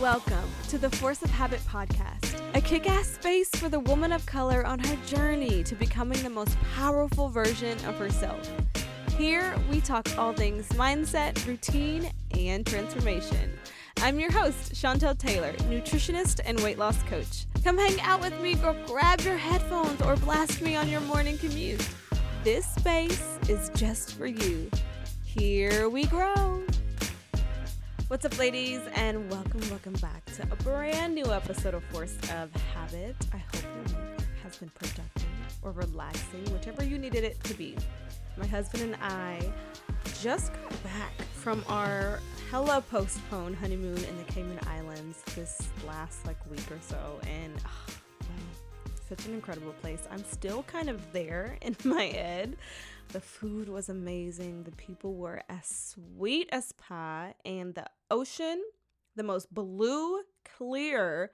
Welcome to the Force of Habit podcast, a kick ass space for the woman of color on her journey to becoming the most powerful version of herself. Here, we talk all things mindset, routine, and transformation. I'm your host, Chantel Taylor, nutritionist and weight loss coach. Come hang out with me, or grab your headphones, or blast me on your morning commute. This space is just for you. Here we grow. What's up, ladies, and welcome, welcome back to a brand new episode of Force of Habit. I hope your week has been productive or relaxing, whichever you needed it to be. My husband and I just got back from our hella postponed honeymoon in the Cayman Islands this last like week or so, and oh, wow, such an incredible place. I'm still kind of there in my head. The food was amazing. The people were as sweet as pie, and the ocean, the most blue, clear,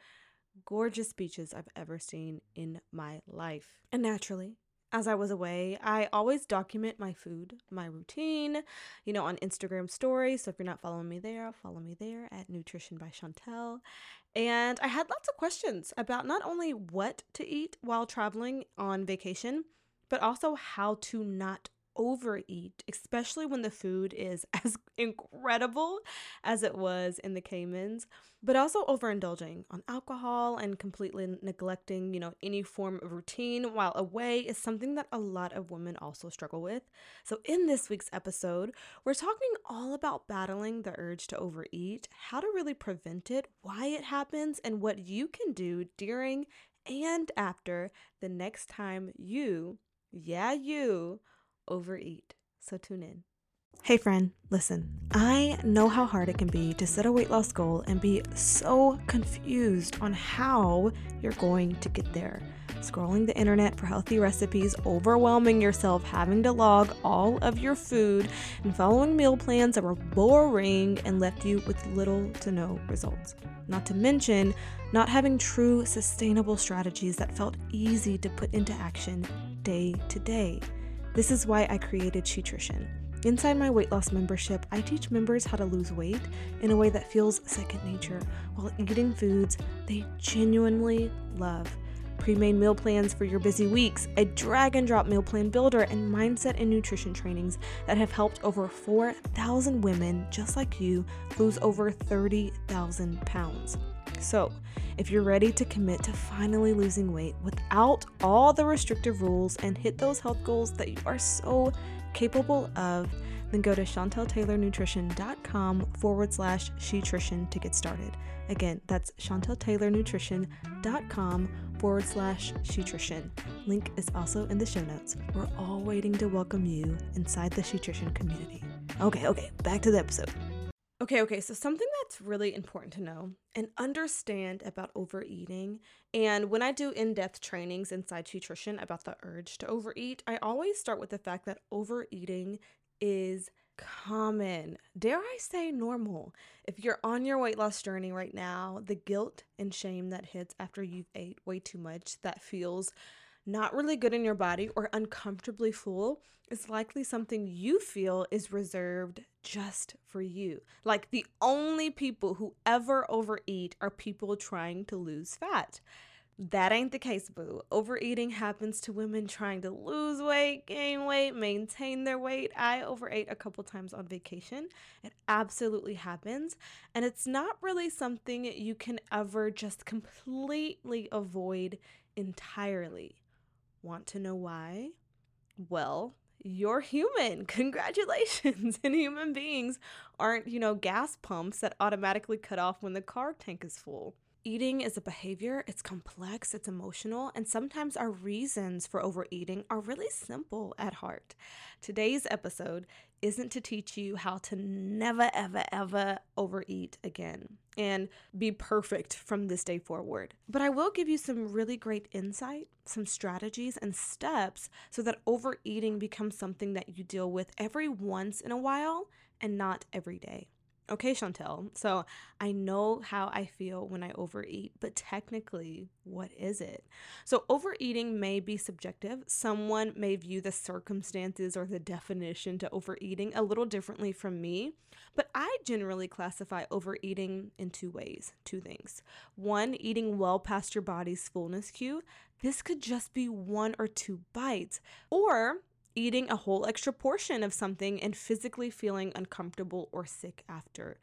gorgeous beaches I've ever seen in my life. And naturally, as I was away, I always document my food, my routine, you know, on Instagram stories. So if you're not following me there, follow me there at Nutrition by Chantel. And I had lots of questions about not only what to eat while traveling on vacation, but also how to not overeat, especially when the food is as incredible as it was in the Caymans, but also overindulging on alcohol and completely neglecting, you know, any form of routine while away is something that a lot of women also struggle with. So in this week's episode, we're talking all about battling the urge to overeat, how to really prevent it, why it happens, and what you can do during and after the next time you, yeah, you overeat. So tune in. Hey, friend, listen. I know how hard it can be to set a weight loss goal and be so confused on how you're going to get there. Scrolling the internet for healthy recipes, overwhelming yourself, having to log all of your food, and following meal plans that were boring and left you with little to no results. Not to mention, not having true sustainable strategies that felt easy to put into action day to day. This is why I created Shetrition. Inside my weight loss membership, I teach members how to lose weight in a way that feels second nature while eating foods they genuinely love. Pre made meal plans for your busy weeks, a drag and drop meal plan builder, and mindset and nutrition trainings that have helped over 4,000 women just like you lose over 30,000 pounds. So, if you're ready to commit to finally losing weight without all the restrictive rules and hit those health goals that you are so capable of, then go to chanteltaylornutrition.com forward slash shetrition to get started. Again, that's chanteltaylornutrition.com forward slash shetrition. Link is also in the show notes. We're all waiting to welcome you inside the Shetrition community. Okay, okay, back to the episode. Okay, okay, so something that's really important to know and understand about overeating, and when I do in depth trainings inside Shetrition about the urge to overeat, I always start with the fact that overeating is common. Dare I say normal? If you're on your weight loss journey right now, the guilt and shame that hits after you've ate way too much that feels not really good in your body or uncomfortably full is likely something you feel is reserved just for you. Like the only people who ever overeat are people trying to lose fat. That ain't the case, boo. Overeating happens to women trying to lose weight, gain weight, maintain their weight. I overate a couple times on vacation. It absolutely happens. And it's not really something you can ever just completely avoid entirely. Want to know why? Well, you're human. Congratulations. and human beings aren't, you know, gas pumps that automatically cut off when the car tank is full. Eating is a behavior, it's complex, it's emotional, and sometimes our reasons for overeating are really simple at heart. Today's episode isn't to teach you how to never, ever, ever overeat again and be perfect from this day forward. But I will give you some really great insight, some strategies, and steps so that overeating becomes something that you deal with every once in a while and not every day. Okay, Chantel. So I know how I feel when I overeat, but technically, what is it? So, overeating may be subjective. Someone may view the circumstances or the definition to overeating a little differently from me, but I generally classify overeating in two ways two things. One, eating well past your body's fullness cue. This could just be one or two bites, or eating a whole extra portion of something and physically feeling uncomfortable or sick after.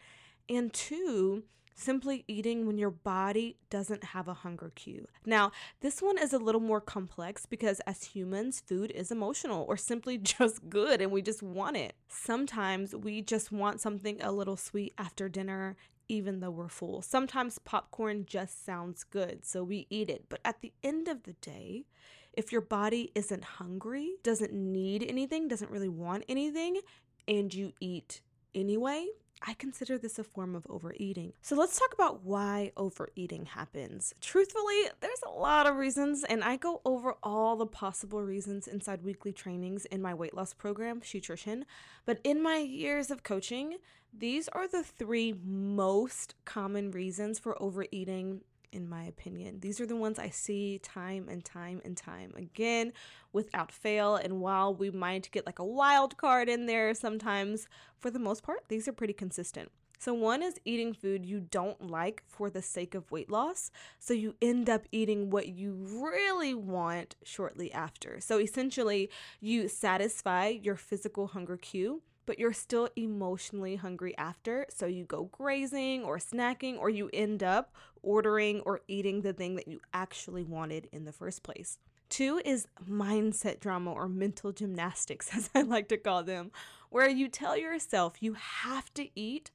And two, simply eating when your body doesn't have a hunger cue. Now, this one is a little more complex because as humans, food is emotional or simply just good and we just want it. Sometimes we just want something a little sweet after dinner even though we're full. Sometimes popcorn just sounds good, so we eat it. But at the end of the day, if your body isn't hungry, doesn't need anything, doesn't really want anything, and you eat anyway, I consider this a form of overeating. So let's talk about why overeating happens. Truthfully, there's a lot of reasons, and I go over all the possible reasons inside weekly trainings in my weight loss program, Shetrition. But in my years of coaching, these are the three most common reasons for overeating in my opinion. These are the ones I see time and time and time again without fail. And while we might get like a wild card in there sometimes, for the most part, these are pretty consistent. So, one is eating food you don't like for the sake of weight loss. So, you end up eating what you really want shortly after. So, essentially, you satisfy your physical hunger cue but you're still emotionally hungry after. So you go grazing or snacking, or you end up ordering or eating the thing that you actually wanted in the first place. Two is mindset drama or mental gymnastics, as I like to call them, where you tell yourself you have to eat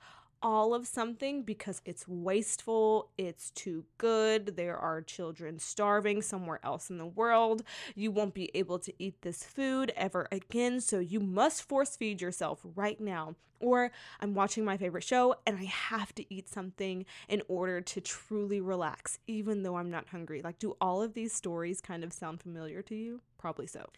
all of something because it's wasteful, it's too good, there are children starving somewhere else in the world, you won't be able to eat this food ever again, so you must force feed yourself right now. Or I'm watching my favorite show and I have to eat something in order to truly relax, even though I'm not hungry. Like, do all of these stories kind of sound familiar to you? Probably so.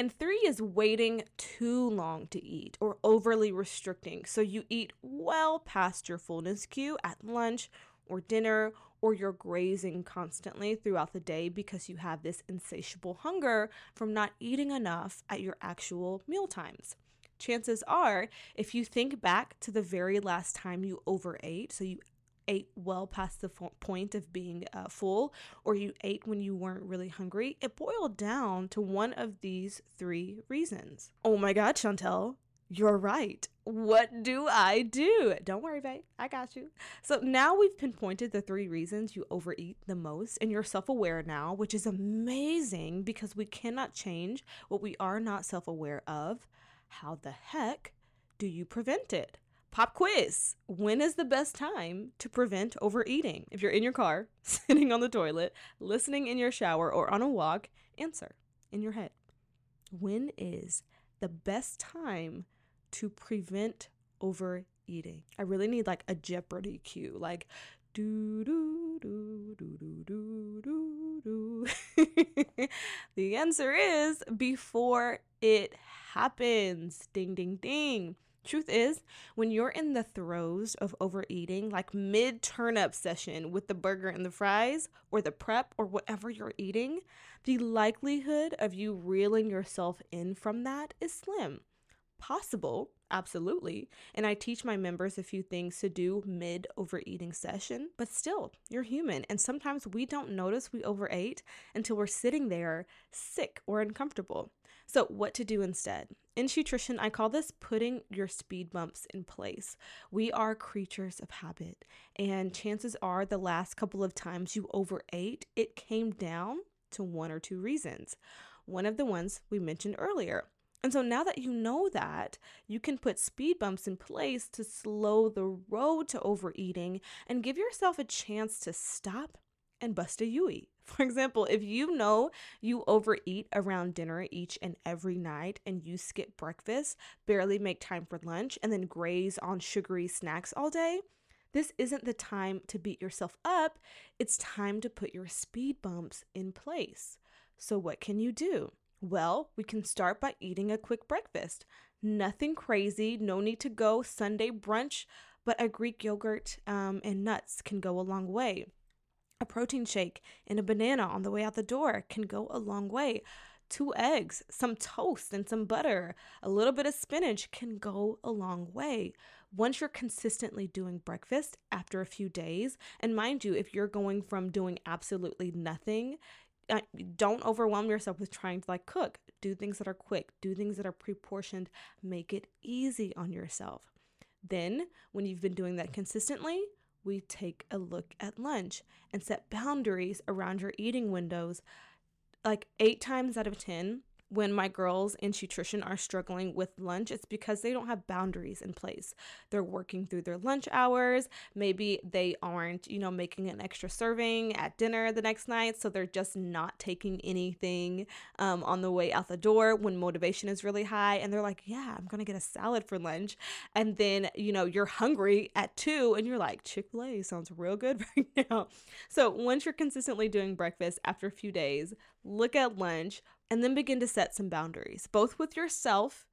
And three is waiting too long to eat or overly restricting. So you eat well past your fullness cue at lunch or dinner, or you're grazing constantly throughout the day because you have this insatiable hunger from not eating enough at your actual meal times chances are, if you think back to the very last time you overate, so you ate well past the point of being uh, full or you ate when you weren't really hungry, it boiled down to one of these three reasons. Oh my God, Chantel, you're right. What do I do? Don't worry, babe. I got you. So now we've pinpointed the three reasons you overeat the most, and you're self aware now, which is amazing because we cannot change what we are not self aware of. How the heck do you prevent it? Pop quiz. When is the best time to prevent overeating? If you're in your car, sitting on the toilet, listening in your shower, or on a walk, answer in your head. When is the best time to prevent overeating? I really need like a Jeopardy cue, like do do do do do do do do. the answer is before it happens. Ding ding ding. Truth is, when you're in the throes of overeating, like mid turn up session with the burger and the fries, or the prep, or whatever you're eating, the likelihood of you reeling yourself in from that is slim. Possible, absolutely. And I teach my members a few things to do mid overeating session, but still, you're human. And sometimes we don't notice we overate until we're sitting there sick or uncomfortable. So, what to do instead? In Shetrition, I call this putting your speed bumps in place. We are creatures of habit, and chances are the last couple of times you overate, it came down to one or two reasons. One of the ones we mentioned earlier and so now that you know that, you can put speed bumps in place to slow the road to overeating and give yourself a chance to stop and bust a Yui. For example, if you know you overeat around dinner each and every night and you skip breakfast, barely make time for lunch, and then graze on sugary snacks all day, this isn't the time to beat yourself up. It's time to put your speed bumps in place. So, what can you do? Well, we can start by eating a quick breakfast. Nothing crazy, no need to go Sunday brunch but a Greek yogurt um, and nuts can go a long way. A protein shake and a banana on the way out the door can go a long way. Two eggs, some toast, and some butter, a little bit of spinach can go a long way. Once you're consistently doing breakfast after a few days, and mind you, if you're going from doing absolutely nothing, don't overwhelm yourself with trying to like cook. Do things that are quick, do things that are pre portioned, make it easy on yourself. Then, when you've been doing that consistently, we take a look at lunch and set boundaries around your eating windows. Like eight times out of 10, when my girls in Shetrition are struggling with lunch, it's because they don't have boundaries in place. They're working through their lunch hours. Maybe they aren't, you know, making an extra serving at dinner the next night. So they're just not taking anything um, on the way out the door when motivation is really high. And they're like, yeah, I'm going to get a salad for lunch. And then, you know, you're hungry at two and you're like, Chick fil A sounds real good right now. So once you're consistently doing breakfast after a few days, look at lunch and then begin to set some boundaries, both with yourself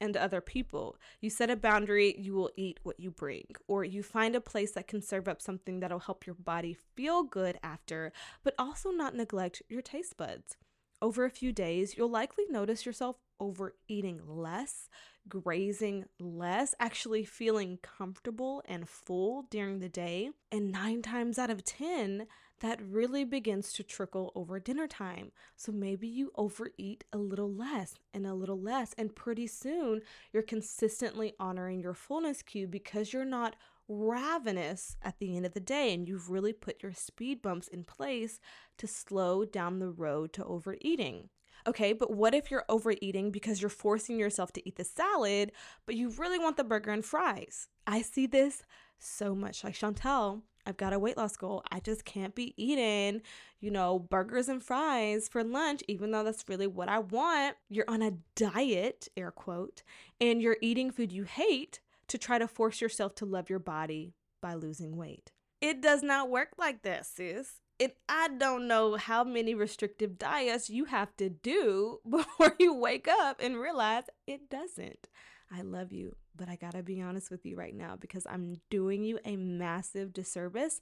and other people. You set a boundary, you will eat what you bring, or you find a place that can serve up something that'll help your body feel good after, but also not neglect your taste buds. Over a few days, you'll likely notice yourself overeating less, grazing less, actually feeling comfortable and full during the day. And nine times out of 10, that really begins to trickle over dinner time. So maybe you overeat a little less and a little less. And pretty soon, you're consistently honoring your fullness cue because you're not ravenous at the end of the day and you've really put your speed bumps in place to slow down the road to overeating. Okay, but what if you're overeating because you're forcing yourself to eat the salad, but you really want the burger and fries? I see this so much. Like Chantel, I've got a weight loss goal. I just can't be eating, you know, burgers and fries for lunch, even though that's really what I want. You're on a diet, air quote, and you're eating food you hate to try to force yourself to love your body by losing weight. It does not work like this, sis. And I don't know how many restrictive diets you have to do before you wake up and realize it doesn't. I love you, but I gotta be honest with you right now because I'm doing you a massive disservice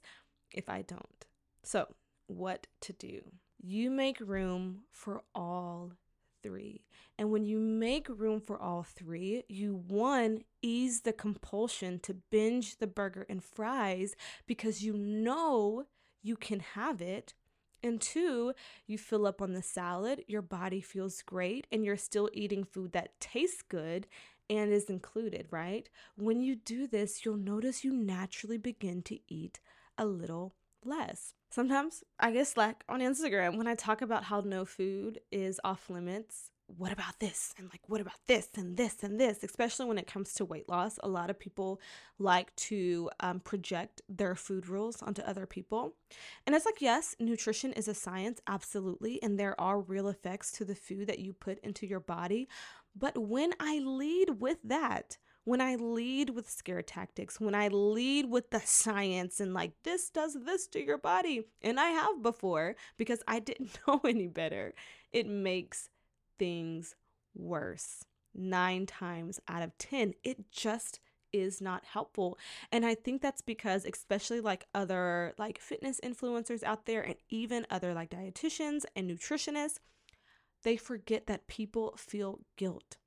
if I don't. So, what to do? You make room for all three. And when you make room for all three, you one, ease the compulsion to binge the burger and fries because you know you can have it. And two, you fill up on the salad, your body feels great, and you're still eating food that tastes good and is included, right? When you do this, you'll notice you naturally begin to eat a little less. Sometimes I get slack on Instagram when I talk about how no food is off limits what about this? And like, what about this and this and this? Especially when it comes to weight loss, a lot of people like to um, project their food rules onto other people. And it's like, yes, nutrition is a science, absolutely. And there are real effects to the food that you put into your body. But when I lead with that, when I lead with scare tactics, when I lead with the science and like this does this to your body, and I have before because I didn't know any better, it makes things worse. Nine times out of 10, it just is not helpful. And I think that's because, especially like other like fitness influencers out there, and even other like dietitians and nutritionists, they forget that people feel guilt,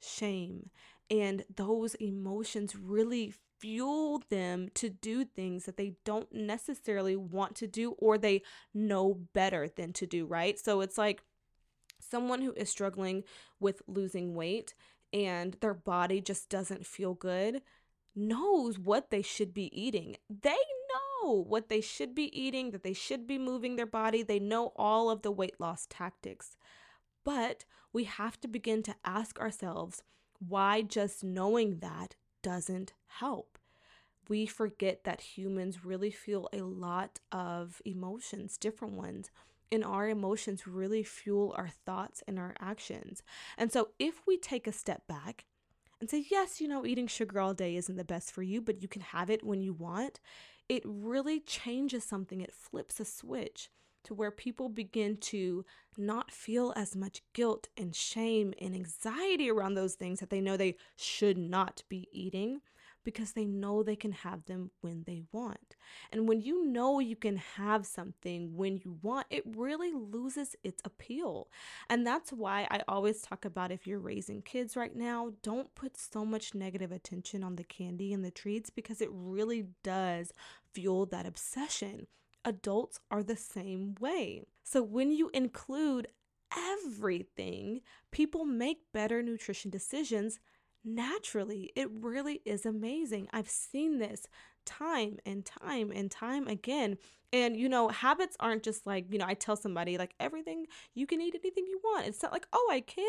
shame, and those emotions really fuel them to do things that they don't necessarily want to do or they know better than to do, right? So it's like, someone who is struggling with losing weight and their body just doesn't feel good knows what they should be eating. They know what they should be eating, that they should be moving their body. They know all of the weight loss tactics. But we have to begin to ask ourselves why just knowing that doesn't help. We forget that humans really feel a lot of emotions, different ones and our emotions really fuel our thoughts and our actions. And so, if we take a step back and say, yes, you know, eating sugar all day isn't the best for you, but you can have it when you want, it really changes something. It flips a switch to where people begin to not feel as much guilt and shame and anxiety around those things that they know they should not be eating, because they know they can have them when they want. And when you know you can have something when you want, it really loses its appeal. And that's why I always talk about if you're raising kids right now, don't put so much negative attention on the candy and the treats because it really does fuel that obsession. Adults are the same way. So when you include everything, people make better nutrition decisions naturally. It really is amazing. I've seen this time and time and time again. And, you know, habits aren't just like, you know, I tell somebody, like, everything, you can eat anything you want. It's not like, oh, I can.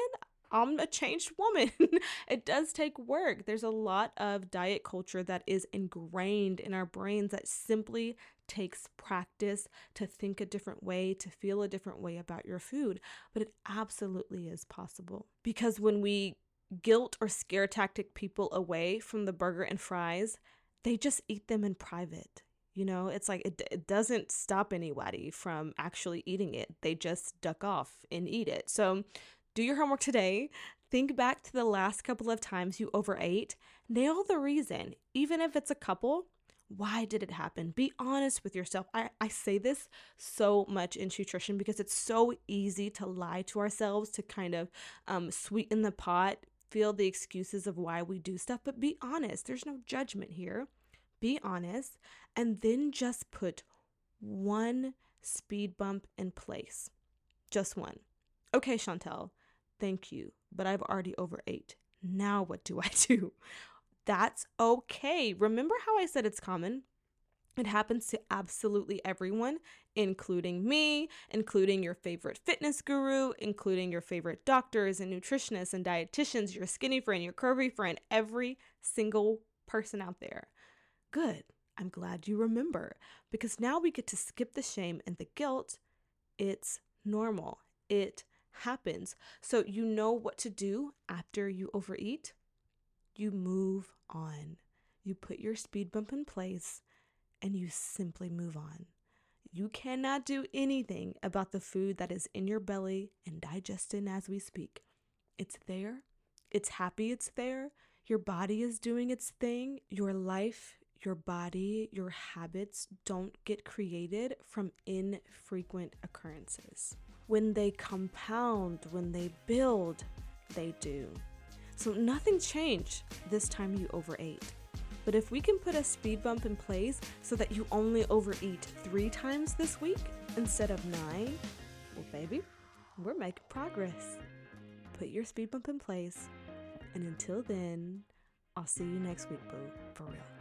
I'm a changed woman. it does take work. There's a lot of diet culture that is ingrained in our brains that simply takes practice to think a different way, to feel a different way about your food. But it absolutely is possible. Because when we guilt or scare tactic people away from the burger and fries, they just eat them in private. You know, it's like it, it doesn't stop anybody from actually eating it. They just duck off and eat it. So do your homework today. Think back to the last couple of times you overate. Nail the reason, even if it's a couple. Why did it happen? Be honest with yourself. I, I say this so much in Shetrition because it's so easy to lie to ourselves, to kind of um, sweeten the pot, feel the excuses of why we do stuff, but be honest. There's no judgment here. Be honest and then just put one speed bump in place. Just one. Okay, Chantel, thank you, but I've already overate. Now what do I do? That's okay. Remember how I said it's common? It happens to absolutely everyone, including me, including your favorite fitness guru, including your favorite doctors and nutritionists and dietitians, your skinny friend, your curvy friend, every single person out there. Good. I'm glad you remember because now we get to skip the shame and the guilt. It's normal. It happens. So you know what to do after you overeat. You move on. You put your speed bump in place and you simply move on. You cannot do anything about the food that is in your belly and digesting as we speak. It's there. It's happy it's there. Your body is doing its thing. Your life, your body, your habits don't get created from infrequent occurrences. When they compound, when they build, they do. So nothing changed this time you overate. But if we can put a speed bump in place so that you only overeat three times this week instead of nine, well, baby, we're making progress. Put your speed bump in place. And until then, I'll see you next week, boo, for real.